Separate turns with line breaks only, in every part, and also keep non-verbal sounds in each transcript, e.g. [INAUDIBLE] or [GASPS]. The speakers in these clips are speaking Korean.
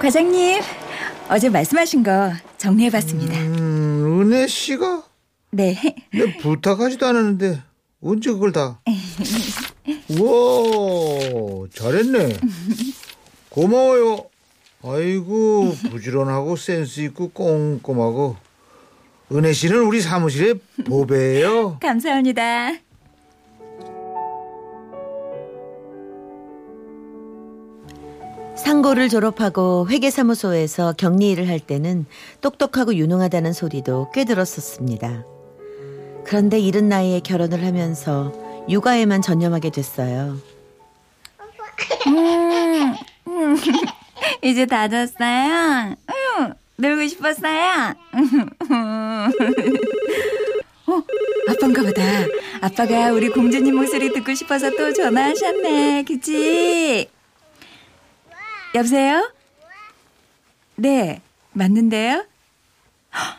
과장님 어제 말씀하신 거 정리해봤습니다
음, 은혜 씨가
네
내 부탁하지도 않았는데 언제 그걸 다? 우와 잘했네. 고마워요. 아이고 부지런하고 센스 있고 꼼꼼하고 은혜 씨는 우리 사무실의 보배예요.
감사합니다
상고를 졸업하고 회계사무소에서 격리 일을 할 때는 똑똑하고 유능하다는 소리도 꽤 들었었습니다. 그런데 이른 나이에 결혼을 하면서 육아에만 전념하게 됐어요.
음, 음. [LAUGHS] 이제 다 잤어요 음, 놀고 싶었어요 [LAUGHS] 어, 아빠인가 보다 아빠가 우리 공주님 목소리 듣고 싶어서 또 전화하셨네 그치? 여보세요? 네 맞는데요? 헉,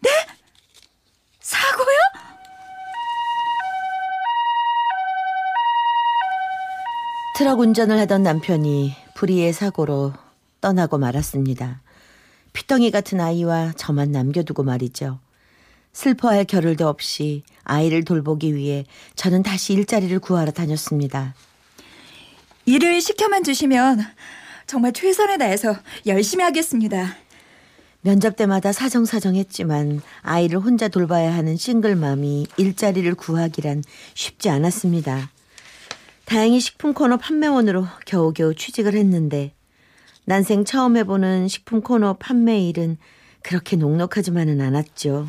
네? 사고요?
트럭 운전을 하던 남편이 불의의 사고로 떠나고 말았습니다. 피덩이 같은 아이와 저만 남겨두고 말이죠. 슬퍼할 겨를도 없이 아이를 돌보기 위해 저는 다시 일자리를 구하러 다녔습니다.
일을 시켜만 주시면 정말 최선을 다해서 열심히 하겠습니다.
면접 때마다 사정사정했지만 아이를 혼자 돌봐야 하는 싱글맘이 일자리를 구하기란 쉽지 않았습니다. 다행히 식품 코너 판매원으로 겨우겨우 취직을 했는데 난생 처음 해보는 식품 코너 판매 일은 그렇게 녹록하지만은 않았죠.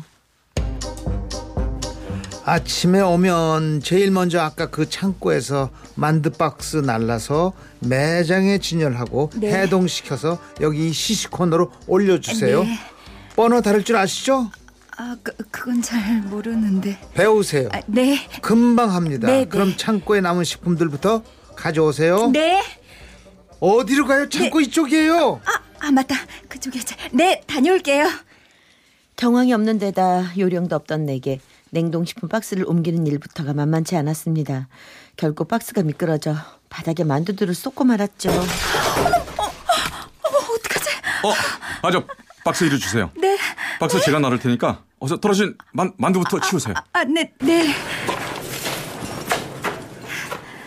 아침에 오면 제일 먼저 아까 그 창고에서 만두 박스 날라서 매장에 진열하고
네.
해동시켜서 여기 시식코너로 올려주세요.
네.
번호 다를 줄 아시죠?
아, 그, 그건 잘 모르는데.
배우세요.
아, 네.
금방 합니다.
네, 네.
그럼 창고에 남은 식품들부터 가져오세요.
네.
어디로 가요? 창고 이쪽이에요.
아, 아, 맞다. 그쪽에. 자, 네, 다녀올게요.
경황이 없는 데다 요령도 없던 내게 냉동식품 박스를 옮기는 일부터가 만만치 않았습니다. 결국 박스가 미끄러져 바닥에 만두들을 쏟고 말았죠.
어머, 어떡하지?
어, 아저 박스 이리 주세요.
네.
박스 제가 나를 테니까 어서 떨어진 만, 만두부터 치우세요.
아, 네, 네.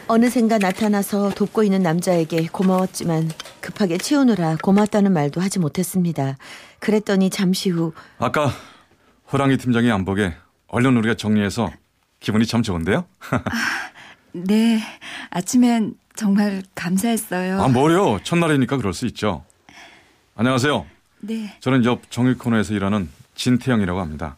어느샌가 나타나서 돕고 있는 남자에게 고마웠지만 급하게 치우느라 고맙다는 말도 하지 못했습니다. 그랬더니 잠시 후
아까 호랑이 팀장의 안복에 얼른 우리가 정리해서 기분이 참 좋은데요?
네. 아침엔 정말 감사했어요.
아 뭐요? 첫날이니까 그럴 수 있죠. 안녕하세요.
네.
저는 옆 정육 코너에서 일하는 진태영이라고 합니다.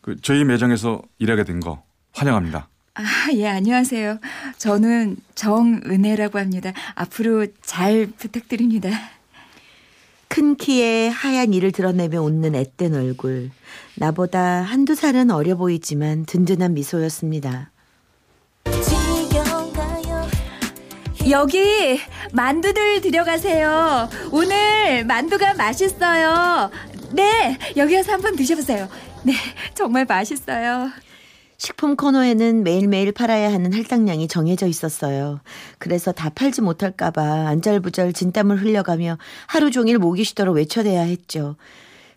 그 저희 매장에서 일하게 된 거 환영합니다.
아, 예, 안녕하세요. 저는 정은혜라고 합니다. 앞으로 잘 부탁드립니다.
큰 키에 하얀 이를 드러내며 웃는 앳된 얼굴. 나보다 한두 살은 어려 보이지만 든든한 미소였습니다.
여기 만두들 들여가세요. 오늘 만두가 맛있어요. 네, 여기 와서 한번 드셔보세요. 네, 정말 맛있어요.
식품 코너에는 매일매일 팔아야 하는 할당량이 정해져 있었어요. 그래서 다 팔지 못할까봐 안절부절 진땀을 흘려가며 하루 종일 목이 쉬도록 외쳐대야 했죠.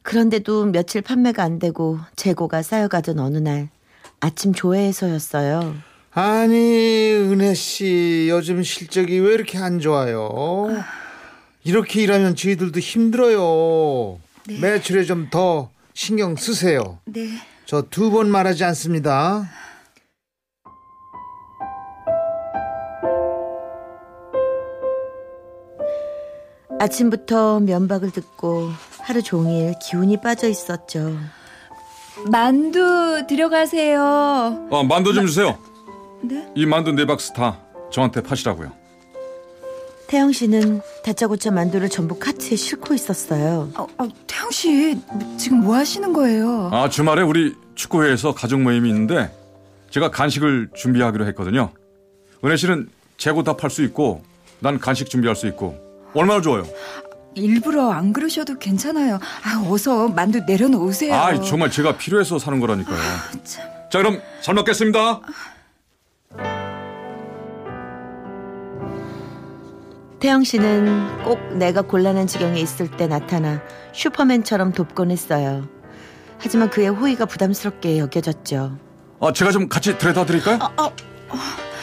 그런데도 며칠 판매가 안 되고 재고가 쌓여가던 어느 날 아침 조회에서였어요.
아니 은혜 씨 요즘 실적이 왜 이렇게 안 좋아요? 이렇게 일하면 저희들도 힘들어요. 매출에 좀 더 신경 쓰세요.
네.
저 두 번 말하지 않습니다.
아침부터 면박을 듣고 하루 종일 기운이 빠져 있었죠.
만두 들여가세요.
어, 만두 좀 주세요.
네?
이 만두 네 박스 다 저한테 파시라고요.
태영 씨는 다짜고짜 만두를 전부 카트에 싣고 있었어요.
어, 어, 씨 지금 뭐 하시는 거예요?
아, 주말에 우리 축구회에서 가족 모임이 있는데 제가 간식을 준비하기로 했거든요. 은혜 씨는 재고 다 팔 수 있고 난 간식 준비할 수 있고 얼마나 좋아요.
일부러 안 그러셔도 괜찮아요. 아, 어서 만두 내려놓으세요.
아, 정말 제가 필요해서 사는 거라니까요.
참.
자, 그럼 잘 먹겠습니다.
태영 씨는 꼭 내가 곤란한 지경에 있을 때 나타나 슈퍼맨처럼 돕곤 했어요. 하지만 그의 호의가 부담스럽게 여겨졌죠.
아, 제가 좀 같이 데려다 드릴까요?
어, 어,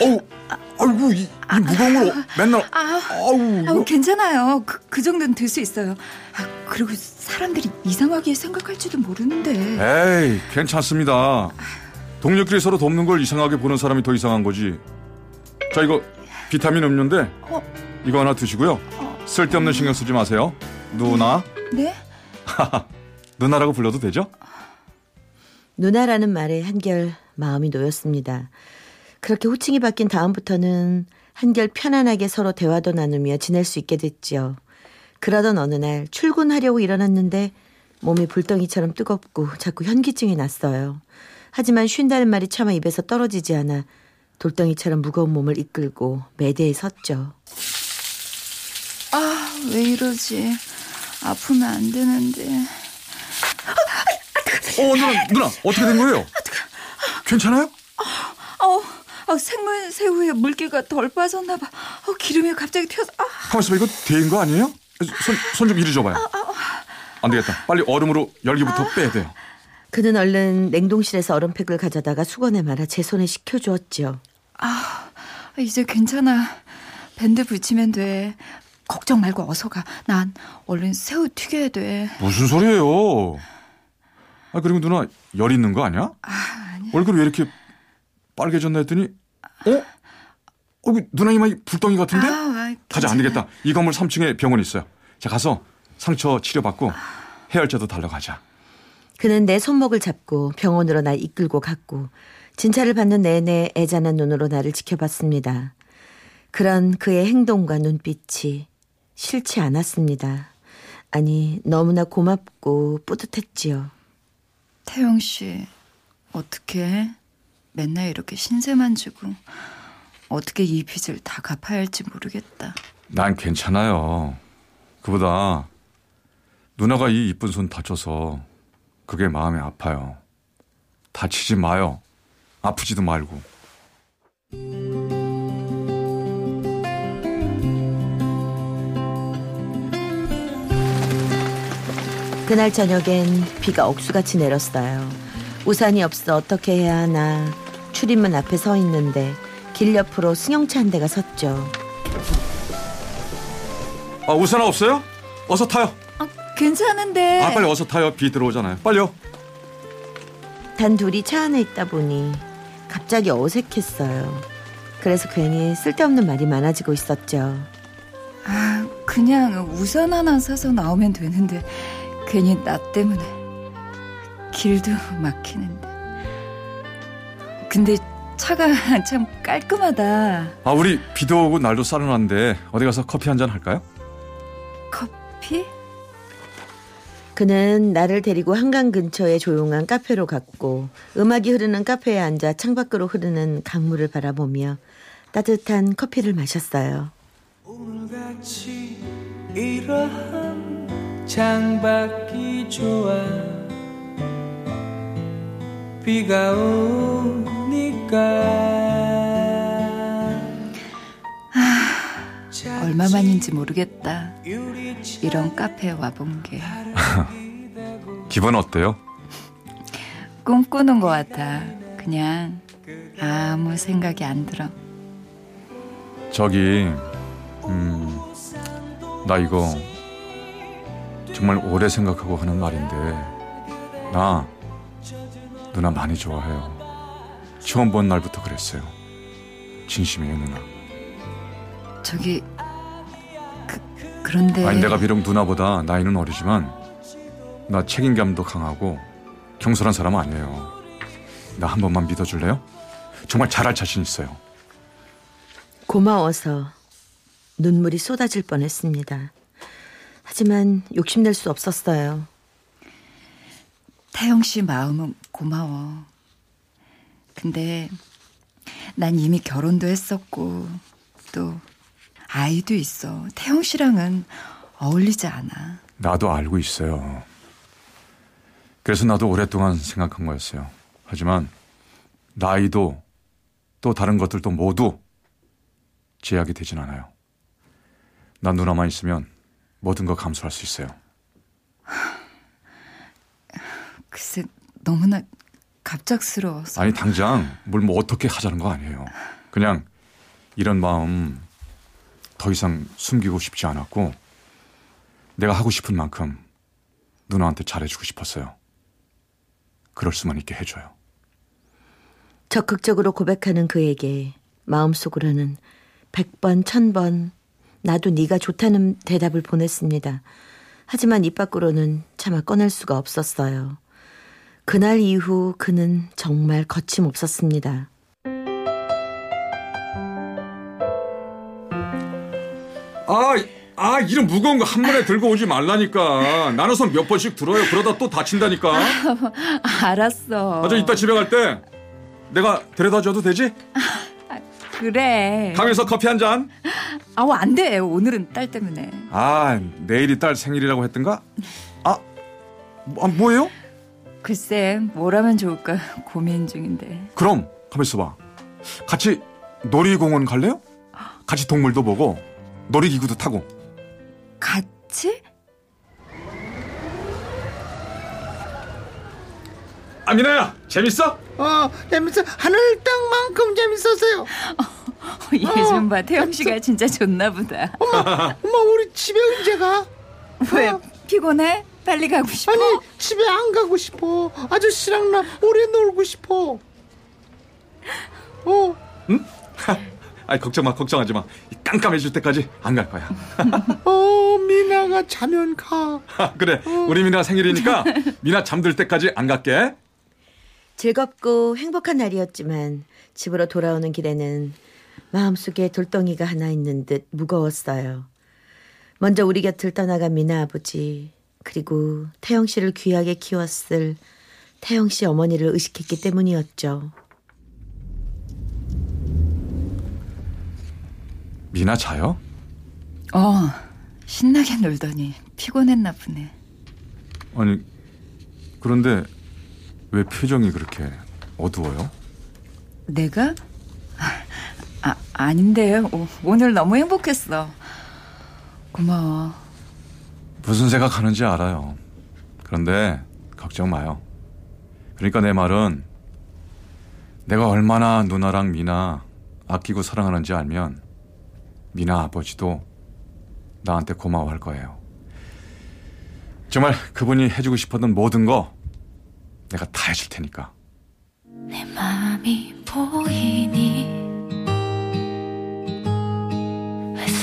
어우, 아이고, 이, 이 무거운 걸 맨날,
아,
아우,
아,
이거-
괜찮아요. 그, 그 정도는 들 수 있어요. 아, 그리고 사람들이 이상하게 생각할지도 모르는데.
에이, 괜찮습니다. 동료끼리 서로 돕는 걸 이상하게 보는 사람이 더 이상한 거지. 자, 이거 비타민 음료인데,
어.
이거 하나 드시고요. 쓸데없는 신경 쓰지 마세요. 누나?
네?
누나라고 불러도 되죠?
누나라는 말에 한결 마음이 놓였습니다. 그렇게 호칭이 바뀐 다음부터는 한결 편안하게 서로 대화도 나누며 지낼 수 있게 됐지요. 그러던 어느 날 출근하려고 일어났는데 몸이 불덩이처럼 뜨겁고 자꾸 현기증이 났어요. 하지만 쉰다는 말이 차마 입에서 떨어지지 않아 돌덩이처럼 무거운 몸을 이끌고 매대에 섰죠.
아, 왜 이러지? 아프면 안 되는데.
어, 누나, 누나, 어떻게 된 거예요? 괜찮아요?
어, 어, 생물 새우에 물기가 덜 빠졌나 봐. 어, 기름이 갑자기 튀어서. 아,
가만 있어 봐, 이거 데인 거 아니에요? 손, 손 좀 이리 줘봐요. 안 되겠다. 빨리 얼음으로 열기부터 빼야 돼요.
그는 얼른 냉동실에서 얼음팩을 가져다가 수건에 말아 제 손에 식혀주었지요.
아, 이제 괜찮아. 밴드 붙이면 돼. 걱정 말고 어서 가. 난 얼른 새우 튀겨야 돼.
무슨 소리예요? 아, 그리고 누나, 열 있는 거 아니야? 얼굴이 왜 이렇게 빨개졌나 했더니, 어? 어, 누나 이마에 불덩이 같은데?
아, 아,
가자, 안 되겠다. 이 건물 3층에 병원이 있어요. 자, 가서 상처 치료받고 해열제도 달러 가자.
그는 내 손목을 잡고 병원으로 날 이끌고 갔고 진찰을 받는 내내 애잔한 눈으로 나를 지켜봤습니다. 그런 그의 행동과 눈빛이 싫지 않았습니다. 아니 너무나 고맙고 뿌듯했지요.
태영 씨, 어떻게 맨날 이렇게 신세만 지고 어떻게 이 빚을 다 갚아야 할지 모르겠다.
난 괜찮아요. 그보다 누나가 이 이쁜 손 다쳐서 그게 마음이 아파요. 다치지 마요. 아프지도 말고.
그날 저녁엔 비가 억수같이 내렸어요. 우산이 없어 어떻게 해야 하나 출입문 앞에 서 있는데 길 옆으로 승용차 한 대가 섰죠.
아, 우산 없어요? 어서 타요.
아, 괜찮은데.
아, 빨리 어서 타요. 비 들어오잖아요. 빨리요.
단 둘이 차 안에 있다 보니 갑자기 어색했어요. 그래서 괜히 쓸데없는 말이 많아지고 있었죠.
아, 그냥 우산 하나 사서 나오면 되는데 괜히 나 때문에 길도 막히는데. 근데 차가 [LAUGHS] 참 깔끔하다.
아, 우리 비도 오고 날도 싸늘한데 어디 가서 커피 한 잔 할까요?
커피?
그는 나를 데리고 한강 근처의 조용한 카페로 갔고 음악이 흐르는 카페에 앉아 창밖으로 흐르는 강물을 바라보며 따뜻한 커피를 마셨어요.
오늘같이 이러한 창밖이 좋아 비가 오니까
얼마만인지 모르겠다. 이런 카페에 와본 게 [LAUGHS]
기분 어때요?
꿈꾸는 것 같아. 그냥 아무 생각이 안 들어.
저기, 음, 나 이거 정말 오래 생각하고 하는 말인데, 나 누나 많이 좋아해요. 처음 본 날부터 그랬어요. 진심이에요, 누나.
저기 그, 그런데
아니, 내가 비록 누나보다 나이는 어리지만, 나 책임감도 강하고, 경솔한 사람은 아니에요. 나 한 번만 믿어줄래요? 정말 잘할 자신 있어요.
고마워서 눈물이 쏟아질 뻔했습니다. 하지만 욕심낼 수 없었어요.
태영 씨 마음은 고마워. 근데 난 이미 결혼도 했었고 또 아이도 있어. 태영 씨랑은 어울리지 않아.
나도 알고 있어요. 그래서 나도 오랫동안 생각한 거였어요. 하지만 나이도 또 다른 것들도 모두 제약이 되진 않아요. 난 누나만 있으면 모든 거 감수할 수 있어요.
글쎄 너무나 갑작스러워서.
아니 당장 뭘 뭐 어떻게 하자는 거 아니에요. 그냥 이런 마음 더 이상 숨기고 싶지 않았고 내가 하고 싶은 만큼 누나한테 잘해주고 싶었어요. 그럴 수만 있게 해줘요.
적극적으로 고백하는 그에게 마음속으로는 백번 천번 나도 네가 좋다는 대답을 보냈습니다. 하지만 입 밖으로는 차마 꺼낼 수가 없었어요. 그날 이후 그는 정말 거침없었습니다.
아, 아, 이런 무거운 거 한 번에 들고 오지 말라니까. 나눠서 몇 번씩 들어요. 그러다 또 다친다니까. [LAUGHS]
알았어.
아, 저 이따 집에 갈 때 내가 데려다 줘도 되지?
그래.
가면서 커피 한 잔. [GASPS]
아우 안 돼. 오늘은 딸 때문에.
아, 내일이 딸 생일이라고 했던가? 아, 뭐, 아, 뭐예요?
글쎄 뭘 하면 좋을까 고민 중인데.
그럼 가만 있어봐. 같이 놀이공원 갈래요? 같이 동물도 보고 놀이기구도 타고.
같이?
아, 미나야, 재밌어?
어, 재밌어. 하늘 땅만큼 재밌었어요.
얘 좀 봐. 태영 씨가 진짜 좋나 보다.
엄마, 우리 집에 언제 가?
왜 피곤해? 빨리 가고 싶어?
아니, 집에 안 가고 싶어. 아저씨랑 나 오래 놀고 싶어. 어, [LAUGHS]
아이 걱정 마, 걱정하지 마. 이 깜깜해질 때까지 안 갈 거야. [LAUGHS]
어, 미나가 자면 가.
그래, 우리 미나 생일이니까 미나 잠들 때까지 안 갈게.
즐겁고 행복한 날이었지만 집으로 돌아오는 길에는 마음속에 돌덩이가 하나 있는 듯 무거웠어요. 먼저 우리 곁을 떠나간 미나 아버지 그리고 태영 씨를 귀하게 키웠을 태영 씨 어머니를 의식했기 때문이었죠.
미나 자요?
어 신나게 놀더니 피곤했나 보네.
아니, 그런데 왜 표정이 그렇게 어두워요?
내가? 아 아닌데 오, 오늘 너무 행복했어. 고마워.
무슨 생각하는지 알아요. 그런데 걱정 마요. 그러니까 내 말은 내가 얼마나 누나랑 미나 아끼고 사랑하는지 알면 미나 아버지도 나한테 고마워할 거예요. 정말 그분이 해주고 싶었던 모든 거 내가 다 해줄 테니까.
내 맘이 보이니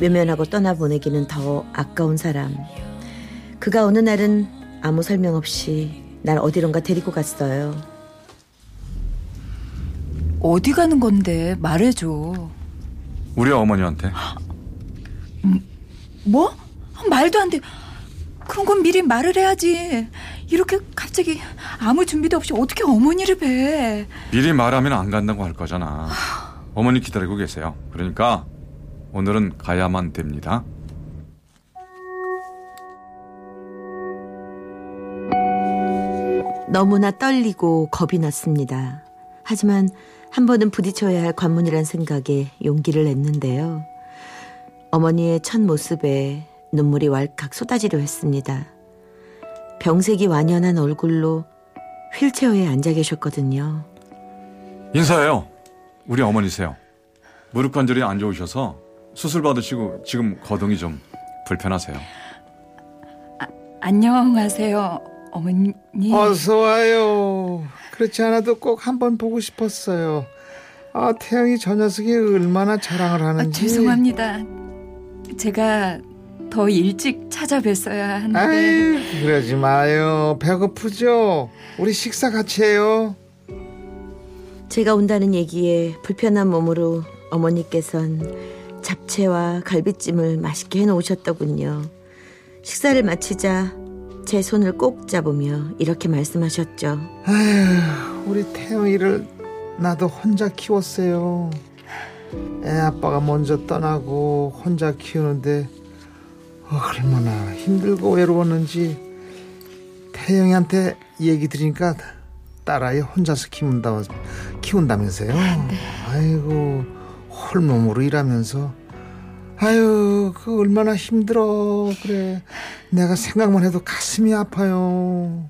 외면하고 떠나보내기는 더 아까운 사람. 그가 어느 날은 아무 설명 없이 날 어디론가 데리고 갔어요.
어디 가는 건데 말해줘.
우리 어머니한테
뭐? 말도 안 돼. 그런 건 미리 말을 해야지. 이렇게 갑자기 아무 준비도 없이 어떻게 어머니를 뵈?
미리 말하면 안 간다고 할 거잖아. 어머니 기다리고 계세요. 그러니까 오늘은 가야만 됩니다.
너무나 떨리고 겁이 났습니다. 하지만 한 번은 부딪혀야 할 관문이란 생각에 용기를 냈는데요. 어머니의 첫 모습에 눈물이 왈칵 쏟아지려 했습니다. 병색이 완연한 얼굴로 휠체어에 앉아 계셨거든요.
인사해요. 우리 어머니세요. 무릎 관절이 안 좋으셔서 수술 받으시고 지금 거동이 좀 불편하세요.
안녕하세요, 어머니.
어서 와요. 그렇지 않아도 꼭 한번 보고 싶었어요. 아, 태영이 저 녀석이 얼마나 자랑을
아,
하는지.
죄송합니다. 제가 더 일찍 찾아뵀어야 하는데.
아유, 그러지 마요. 배고프죠? 우리 식사 같이 해요.
제가 온다는 얘기에 불편한 몸으로 어머니께선 잡채와 갈비찜을 맛있게 해놓으셨더군요. 식사를 마치자 제 손을 꼭 잡으며 이렇게 말씀하셨죠.
아휴, 우리 태영이를 나도 혼자 키웠어요. 애 아빠가 먼저 떠나고 혼자 키우는데 얼마나 힘들고 외로웠는지 태영이한테 얘기 들으니까 딸아이 혼자서 키운다, 키운다면서요. 아이고 홀몸으로 일하면서 아유 그 얼마나 힘들어 그래 내가 생각만 해도 가슴이 아파요.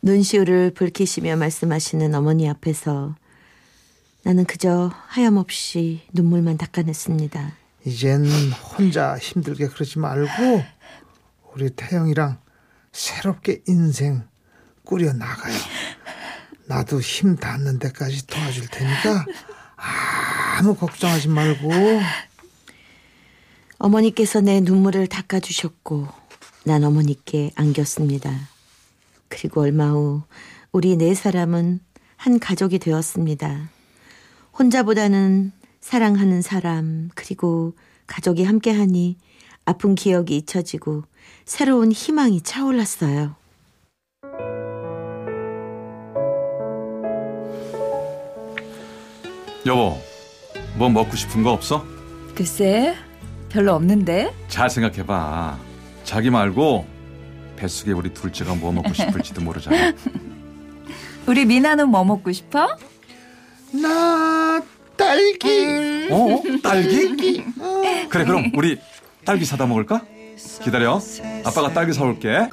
눈시울을 붉히시며 말씀하시는 어머니 앞에서 나는 그저 하염없이 눈물만 닦아냈습니다.
이젠 혼자 힘들게 그러지 말고 우리 태영이랑 새롭게 인생 꾸려 나가요. 나도 힘 닿는 데까지 도와줄 테니까 아 무 걱정하지 말고
어머니께서 내 눈물을 닦아주셨고 난 어머니께 안겼습니다. 그리고 얼마 후 우리 네 사람은 한 가족이 되었습니다. 혼자보다는 사랑하는 사람 그리고 가족이 함께하니 아픈 기억이 잊혀지고 새로운 희망이 차올랐어요.
여보, 뭐 먹고 싶은 거 없어?
글쎄, 별로 없는데.
잘 생각해봐. 자기 말고 뱃속에 우리 둘째가 뭐 먹고 싶을지도 [LAUGHS] 모르잖아.
우리 미나는 뭐 먹고 싶어?
나 딸기
어? 딸기? 그래, 그럼 우리 딸기 사다 먹을까? 기다려. 아빠가 딸기 사올게.